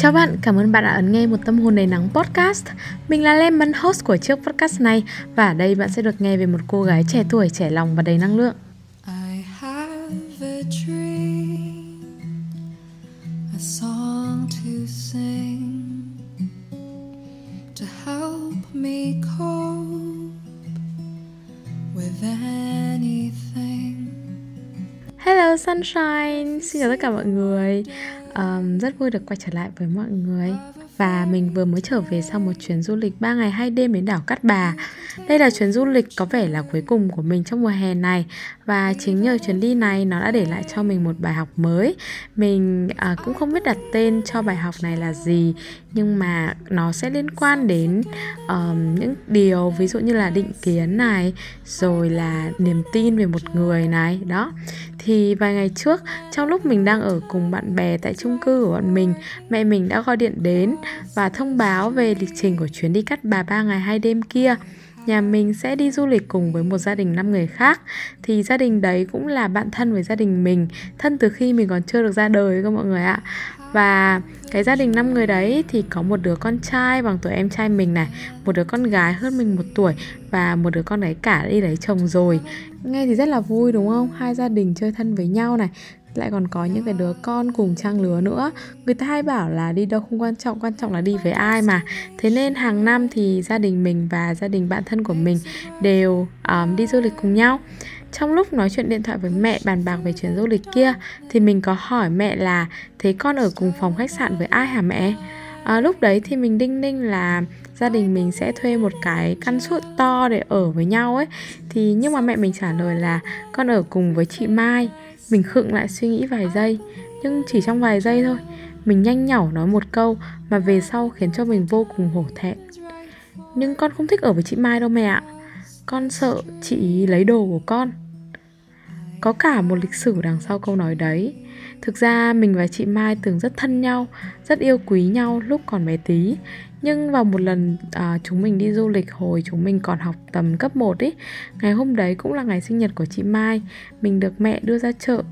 Chào bạn, cảm ơn bạn đã ấn nghe một tâm hồn đầy nắng podcast. Mình là Lemon, host của chiếc podcast này và ở đây bạn sẽ được nghe về một cô gái trẻ tuổi, trẻ lòng và đầy năng lượng. I have a dream, a song to sing to help me cope with anything. Hello Sunshine, xin chào tất cả mọi người um, Rất vui được quay trở lại với mọi người. Và mình vừa mới trở về sau một chuyến du lịch 3 ngày 2 đêm đến đảo Cát Bà. Đây là chuyến du lịch có vẻ là cuối cùng của mình trong mùa hè này. Và chính nhờ chuyến đi này nó đã để lại cho mình một bài học mới. Mình uh, cũng không biết đặt tên cho bài học này là gì Nhưng mà nó sẽ liên quan đến um, những điều ví dụ như là định kiến này Rồi là niềm tin về một người này Đó thì vài ngày trước, trong lúc mình đang ở cùng bạn bè tại chung cư của bọn mình, mẹ mình đã gọi điện đến và thông báo về lịch trình của chuyến đi cắt bà ba ngày hai đêm kia. Nhà mình sẽ đi du lịch cùng với một gia đình năm người khác. Thì gia đình đấy cũng là bạn thân với gia đình mình, thân từ khi mình còn chưa được ra đời cơ mọi người ạ và cái gia đình năm người đấy thì có một đứa con trai bằng tuổi em trai mình này một đứa con gái hơn mình một tuổi và một đứa con gái cả đi lấy chồng rồi. Nghe thì rất là vui đúng không? Hai gia đình chơi thân với nhau này lại còn có những cái đứa con cùng trang lứa nữa. Người ta hay bảo là đi đâu không quan trọng quan trọng là đi với ai mà. Thế nên hàng năm thì gia đình mình và gia đình bạn thân của mình đều um, đi du lịch cùng nhau trong lúc nói chuyện điện thoại với mẹ bàn bạc về chuyến du lịch kia thì mình có hỏi mẹ là thế con ở cùng phòng khách sạn với ai hả mẹ? À, lúc đấy thì mình đinh ninh là gia đình mình sẽ thuê một cái căn suốt to để ở với nhau ấy. Thì nhưng mà mẹ mình trả lời là con ở cùng với chị mai. Mình khựng lại suy nghĩ vài giây nhưng chỉ trong vài giây thôi mình nhanh nhảu nói một câu mà về sau khiến cho mình vô cùng hổ thẹn. Nhưng con không thích ở với chị mai đâu mẹ ạ. Con sợ chị lấy đồ của con có cả một lịch sử đằng sau câu nói đấy. Thực ra mình và chị mai từng rất thân nhau rất yêu quý nhau lúc còn bé tí. Nhưng vào một lần à, chúng mình đi du lịch hồi chúng mình còn học tầm cấp 1 ý Ngày hôm đấy cũng là ngày sinh nhật của chị Mai. Mình được mẹ đưa ra chợ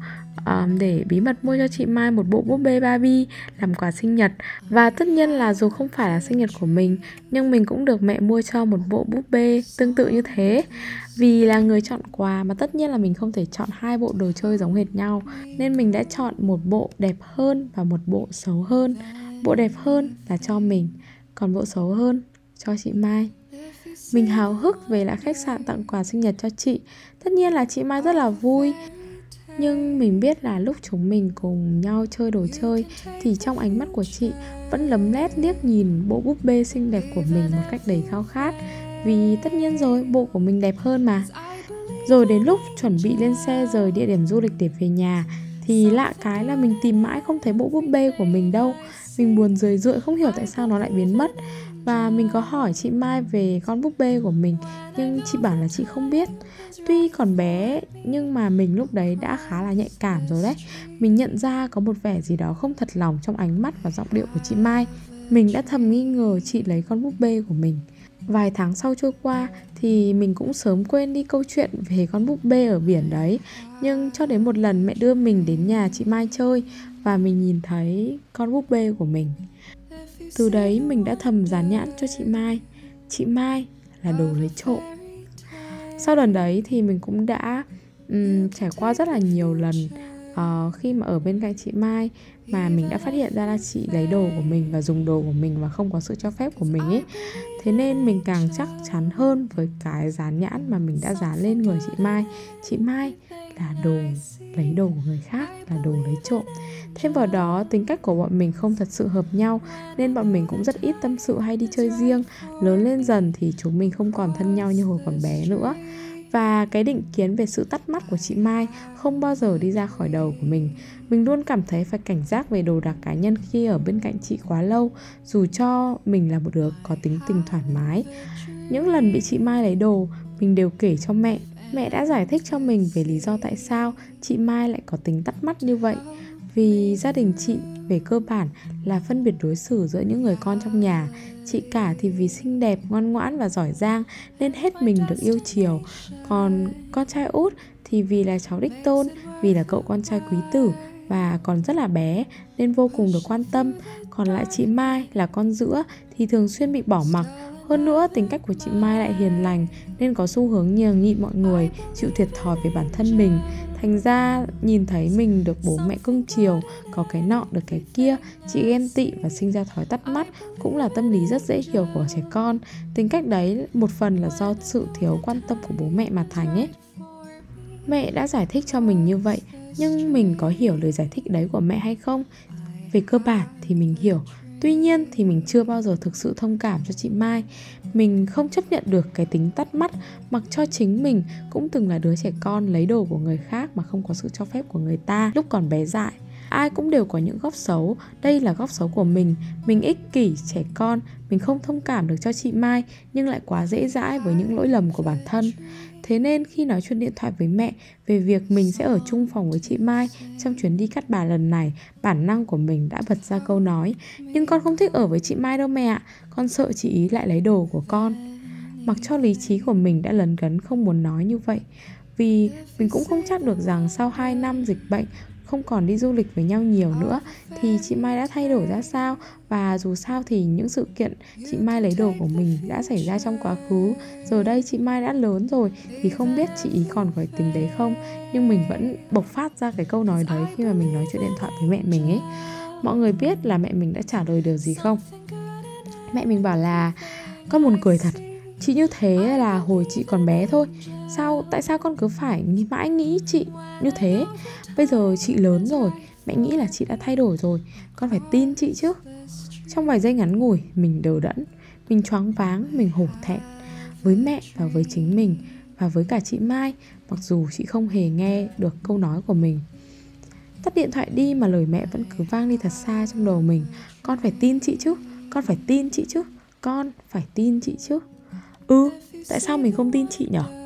um, để bí mật mua cho chị Mai một bộ búp bê Barbie làm quà sinh nhật. Và tất nhiên là dù không phải là sinh nhật của mình nhưng mình cũng được mẹ mua cho một bộ búp bê tương tự như thế. Vì là người chọn quà mà tất nhiên là mình không thể chọn hai bộ đồ chơi giống hệt nhau nên mình đã chọn một bộ đẹp hơn và một bộ xấu hơn. Bộ đẹp hơn là cho mình còn bộ xấu hơn cho chị Mai. Mình hào hức về lại khách sạn tặng quà sinh nhật cho chị. Tất nhiên là chị Mai rất là vui nhưng mình biết là lúc chúng mình cùng nhau chơi đồ chơi, thì trong ánh mắt của chị vẫn lấm lét liếc nhìn bộ búp bê xinh đẹp của mình một cách đầy khao khát. Vì tất nhiên rồi, bộ của mình đẹp hơn mà. Rồi đến lúc chuẩn bị lên xe rời địa điểm du lịch để về nhà, thì lạ cái là mình tìm mãi không thấy bộ búp bê của mình đâu. Mình buồn rười rượi không hiểu tại sao nó lại biến mất và mình có hỏi chị Mai về con búp bê của mình, nhưng chị bảo là chị không biết. Tuy còn bé, nhưng mà mình lúc đấy đã khá là nhạy cảm rồi đấy. Mình nhận ra có một vẻ gì đó không thật lòng trong ánh mắt và giọng điệu của chị Mai. Mình đã thầm nghi ngờ chị lấy con búp bê của mình. Vài tháng sau trôi qua thì mình cũng sớm quên đi câu chuyện về con búp bê ở biển đấy. Nhưng cho đến một lần mẹ đưa mình đến nhà chị mai chơi và mình nhìn thấy con búp bê của mình từ đấy mình đã thầm dán nhãn cho chị mai. Chị mai là đồ lấy trộm. Sau lần đấy thì mình cũng đã um, trải qua rất là nhiều lần uh, khi mà ở bên cạnh chị mai mà mình đã phát hiện ra là chị lấy đồ của mình và dùng đồ của mình và không có sự cho phép của mình ấy. Thế nên mình càng chắc chắn hơn với cái dán nhãn mà mình đã dán lên người chị mai. Chị mai là đồ lấy đồ của người khác là đồ lấy trộm thêm vào đó tính cách của bọn mình không thật sự hợp nhau nên bọn mình cũng rất ít tâm sự hay đi chơi riêng lớn lên dần thì chúng mình không còn thân nhau như hồi còn bé nữa và cái định kiến về sự tắt mắt của chị Mai không bao giờ đi ra khỏi đầu của mình. Mình luôn cảm thấy phải cảnh giác về đồ đạc cá nhân khi ở bên cạnh chị quá lâu, dù cho mình là một đứa có tính tình thoải mái. Những lần bị chị Mai lấy đồ, mình đều kể cho mẹ. Mẹ đã giải thích cho mình về lý do tại sao chị Mai lại có tính tắt mắt như vậy. Vì gia đình chị về cơ bản là phân biệt đối xử giữa những người con trong nhà chị cả thì vì xinh đẹp, ngoan ngoãn và giỏi giang nên hết mình được yêu chiều còn con trai út thì vì là cháu đích tôn, vì là cậu con trai quý tử và còn rất là bé nên vô cùng được quan tâm. Còn lại chị Mai là con giữa thì thường xuyên bị bỏ mặc. Hơn nữa, tính cách của chị Mai lại hiền lành nên có xu hướng nhường nhịn mọi người, chịu thiệt thòi về bản thân mình. Thành ra nhìn thấy mình được bố mẹ cưng chiều, có cái nọ được cái kia, chị ghen tị và sinh ra thói tắt mắt cũng là tâm lý rất dễ hiểu của trẻ con. Tính cách đấy một phần là do sự thiếu quan tâm của bố mẹ mà thành ấy. Mẹ đã giải thích cho mình như vậy, nhưng mình có hiểu lời giải thích đấy của mẹ hay không? Về cơ bản thì mình hiểu, Tuy nhiên thì mình chưa bao giờ thực sự thông cảm cho chị Mai. Mình không chấp nhận được cái tính tắt mắt, Mặc cho chính mình cũng từng là đứa trẻ con lấy đồ của người khác mà không có sự cho phép của người ta lúc còn bé dại. Ai cũng đều có những góc xấu, đây là góc xấu của mình. Mình ích kỷ, trẻ con, mình không thông cảm được cho chị mai nhưng lại quá dễ dãi với những lỗi lầm của bản thân. Thế nên khi nói chuyện điện thoại với mẹ về việc mình sẽ ở chung phòng với chị Mai trong chuyến đi cắt bà lần này, bản năng của mình đã bật ra câu nói Nhưng con không thích ở với chị Mai đâu mẹ ạ, con sợ chị ý lại lấy đồ của con. Mặc cho lý trí của mình đã lấn cấn không muốn nói như vậy vì mình cũng không chắc được rằng sau 2 năm dịch bệnh không còn đi du lịch với nhau nhiều nữa thì chị Mai đã thay đổi ra sao? Và dù sao thì những sự kiện chị Mai lấy đồ của mình đã xảy ra trong quá khứ. Giờ đây chị Mai đã lớn rồi thì không biết chị ý còn có tình đấy không? Nhưng mình vẫn bộc phát ra cái câu nói đấy khi mà mình nói chuyện điện thoại với mẹ mình ấy. Mọi người biết là mẹ mình đã trả lời điều gì không? Mẹ mình bảo là con buồn cười thật. Chị như thế là hồi chị còn bé thôi. Sao tại sao con cứ phải nghĩ mãi nghĩ chị như thế bây giờ chị lớn rồi, mẹ nghĩ là chị đã thay đổi rồi. Con phải tin chị chứ. Trong vài giây ngắn ngủi, mình đờ đẫn, mình choáng váng, mình hổ thẹn với mẹ và với chính mình và với cả chị mai, mặc dù chị không hề nghe được câu nói của mình. Tắt điện thoại đi mà lời mẹ vẫn cứ vang đi thật xa trong đầu mình. Con phải tin chị chứ, con phải tin chị chứ, con phải tin chị chứ. Ừ tại sao mình không tin chị nhở?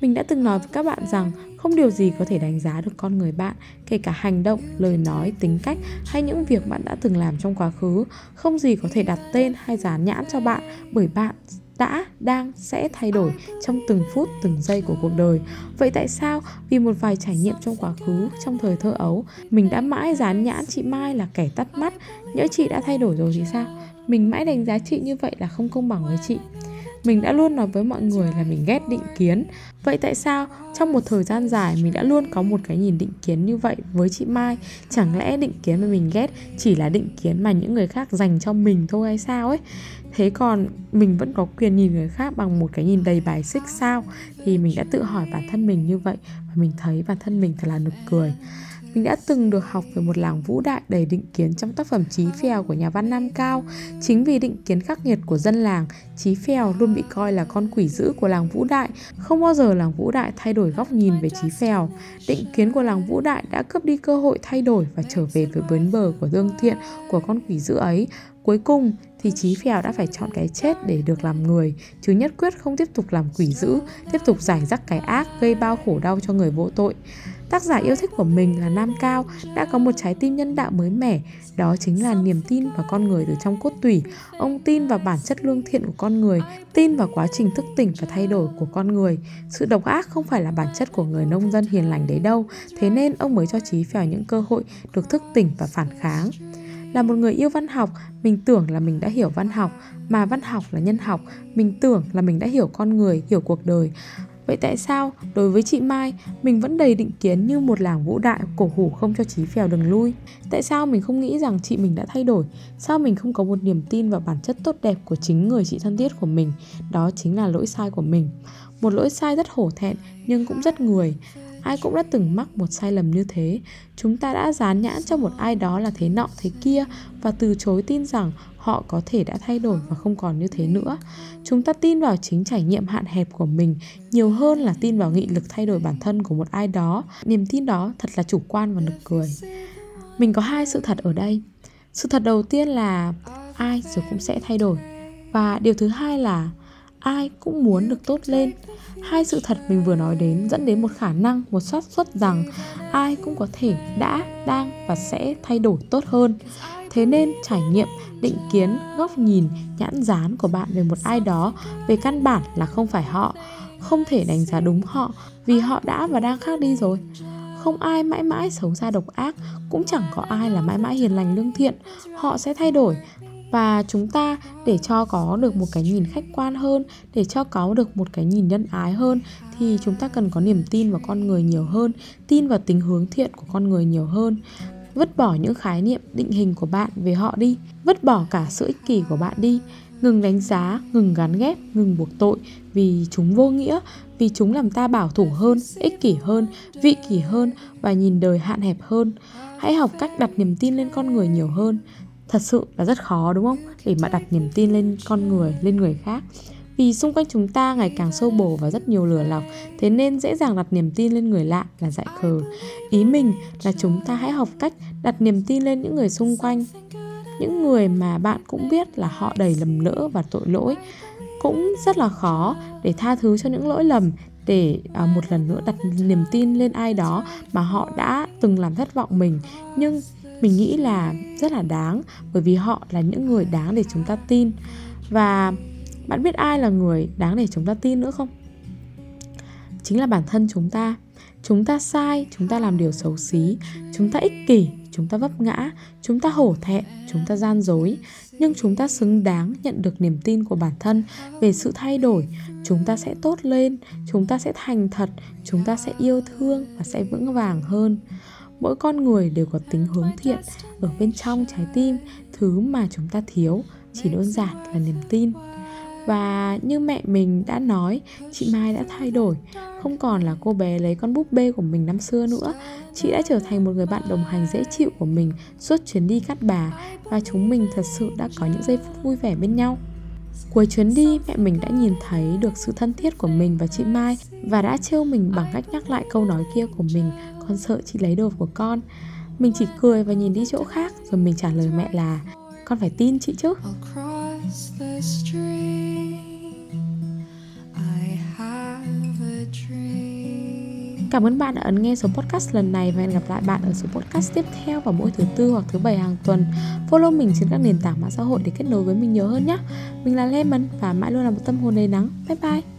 Mình đã từng nói với các bạn rằng không điều gì có thể đánh giá được con người bạn, kể cả hành động, lời nói, tính cách hay những việc bạn đã từng làm trong quá khứ. Không gì có thể đặt tên hay dán nhãn cho bạn bởi bạn đã, đang, sẽ thay đổi trong từng phút, từng giây của cuộc đời. Vậy tại sao vì một vài trải nghiệm trong quá khứ, trong thời thơ ấu, mình đã mãi dán nhãn chị Mai là kẻ tắt mắt, nhỡ chị đã thay đổi rồi thì sao? Mình mãi đánh giá chị như vậy là không công bằng với chị. Mình đã luôn nói với mọi người là mình ghét định kiến. Vậy tại sao trong một thời gian dài mình đã luôn có một cái nhìn định kiến như vậy với chị Mai? Chẳng lẽ định kiến mà mình ghét chỉ là định kiến mà những người khác dành cho mình thôi hay sao ấy? Thế còn mình vẫn có quyền nhìn người khác bằng một cái nhìn đầy bài xích sao? Thì mình đã tự hỏi bản thân mình như vậy Và mình thấy bản thân mình thật là nực cười mình đã từng được học về một làng vũ đại đầy định kiến trong tác phẩm Chí Phèo của nhà văn Nam Cao. Chính vì định kiến khắc nghiệt của dân làng, Chí Phèo luôn bị coi là con quỷ dữ của làng vũ đại. Không bao giờ làng vũ đại thay đổi góc nhìn về Chí Phèo. Định kiến của làng vũ đại đã cướp đi cơ hội thay đổi và trở về với bến bờ của dương thiện của con quỷ dữ ấy. Cuối cùng thì Chí Phèo đã phải chọn cái chết để được làm người, chứ nhất quyết không tiếp tục làm quỷ dữ, tiếp tục giải rắc cái ác gây bao khổ đau cho người vô tội. Tác giả yêu thích của mình là Nam Cao đã có một trái tim nhân đạo mới mẻ, đó chính là niềm tin vào con người từ trong cốt tủy. Ông tin vào bản chất lương thiện của con người, tin vào quá trình thức tỉnh và thay đổi của con người. Sự độc ác không phải là bản chất của người nông dân hiền lành đấy đâu, thế nên ông mới cho Chí Phèo những cơ hội được thức tỉnh và phản kháng. Là một người yêu văn học, mình tưởng là mình đã hiểu văn học, mà văn học là nhân học, mình tưởng là mình đã hiểu con người, hiểu cuộc đời. Vậy tại sao, đối với chị Mai, mình vẫn đầy định kiến như một làng vũ đại cổ hủ không cho chí phèo đường lui? Tại sao mình không nghĩ rằng chị mình đã thay đổi? Sao mình không có một niềm tin vào bản chất tốt đẹp của chính người chị thân thiết của mình? Đó chính là lỗi sai của mình. Một lỗi sai rất hổ thẹn, nhưng cũng rất người ai cũng đã từng mắc một sai lầm như thế chúng ta đã dán nhãn cho một ai đó là thế nọ, thế kia, và từ chối tin rằng họ có thể đã thay đổi và không còn như thế nữa. Chúng ta tin vào chính trải nghiệm hạn hẹp của mình nhiều hơn là tin vào nghị lực thay đổi bản thân của một ai đó. Niềm tin đó thật là chủ quan và nực cười. Mình có hai sự thật ở đây. Sự thật đầu tiên là ai rồi cũng sẽ thay đổi. Và điều thứ hai là ai cũng muốn được tốt lên. Hai sự thật mình vừa nói đến dẫn đến một khả năng, một xác suất rằng ai cũng có thể đã, đang và sẽ thay đổi tốt hơn. Thế nên trải nghiệm định kiến, góc nhìn, nhãn dán của bạn về một ai đó về căn bản là không phải họ, không thể đánh giá đúng họ vì họ đã và đang khác đi rồi. Không ai mãi mãi xấu xa độc ác, cũng chẳng có ai là mãi mãi hiền lành lương thiện, họ sẽ thay đổi. Và chúng ta, để cho có được một cái nhìn khách quan hơn, để cho có được một cái nhìn nhân ái hơn, thì chúng ta cần có niềm tin vào con người nhiều hơn, tin vào tính hướng thiện của con người nhiều hơn vứt bỏ những khái niệm định hình của bạn về họ đi, vứt bỏ cả sự ích kỷ của bạn đi. Ngừng đánh giá, ngừng gắn ghép, ngừng buộc tội vì chúng vô nghĩa, vì chúng làm ta bảo thủ hơn, ích kỷ hơn, vị kỷ hơn và nhìn đời hạn hẹp hơn. Hãy học cách đặt niềm tin lên con người nhiều hơn. Thật sự là rất khó, đúng không? Để mà đặt niềm tin lên con người, lên người khác vì xung quanh chúng ta ngày càng sâu bồ và rất nhiều lừa lọc thế nên dễ dàng đặt niềm tin lên người lạ là dại khờ. Ý mình là chúng ta hãy học cách đặt niềm tin lên những người xung quanh. Những người mà bạn cũng biết là họ đầy lầm lỡ và tội lỗi cũng rất là khó để tha thứ cho những lỗi lầm để à, một lần nữa đặt niềm tin lên ai đó mà họ đã từng làm thất vọng mình. Nhưng mình nghĩ là rất là đáng bởi vì họ là những người đáng để chúng ta tin. Và bạn biết ai là người đáng để chúng ta tin nữa không chính là bản thân chúng ta chúng ta sai chúng ta làm điều xấu xí chúng ta ích kỷ chúng ta vấp ngã chúng ta hổ thẹn chúng ta gian dối nhưng chúng ta xứng đáng nhận được niềm tin của bản thân về sự thay đổi chúng ta sẽ tốt lên chúng ta sẽ thành thật chúng ta sẽ yêu thương và sẽ vững vàng hơn mỗi con người đều có tính hướng thiện ở bên trong trái tim thứ mà chúng ta thiếu chỉ đơn giản là niềm tin và như mẹ mình đã nói chị mai đã thay đổi. Không còn là cô bé lấy con búp bê của mình năm xưa nữa. Chị đã trở thành một người bạn đồng hành dễ chịu của mình suốt chuyến đi cắt bà. Và chúng mình thật sự đã có những giây phút vui vẻ bên nhau. Cuối chuyến đi, mẹ mình đã nhìn thấy được sự thân thiết của mình và chị Mai và đã trêu mình bằng cách nhắc lại câu nói kia của mình con sợ chị lấy đồ của con. Mình chỉ cười và nhìn đi chỗ khác rồi mình trả lời mẹ là con phải tin chị chứ. Cảm ơn bạn đã ấn nghe số podcast lần này và hẹn gặp lại bạn ở số podcast tiếp theo vào mỗi thứ tư hoặc thứ bảy hàng tuần. Follow mình trên các nền tảng mạng xã hội để kết nối với mình nhiều hơn nhé. Mình là Lemon và mãi luôn là một tâm hồn đầy nắng. Bye bye.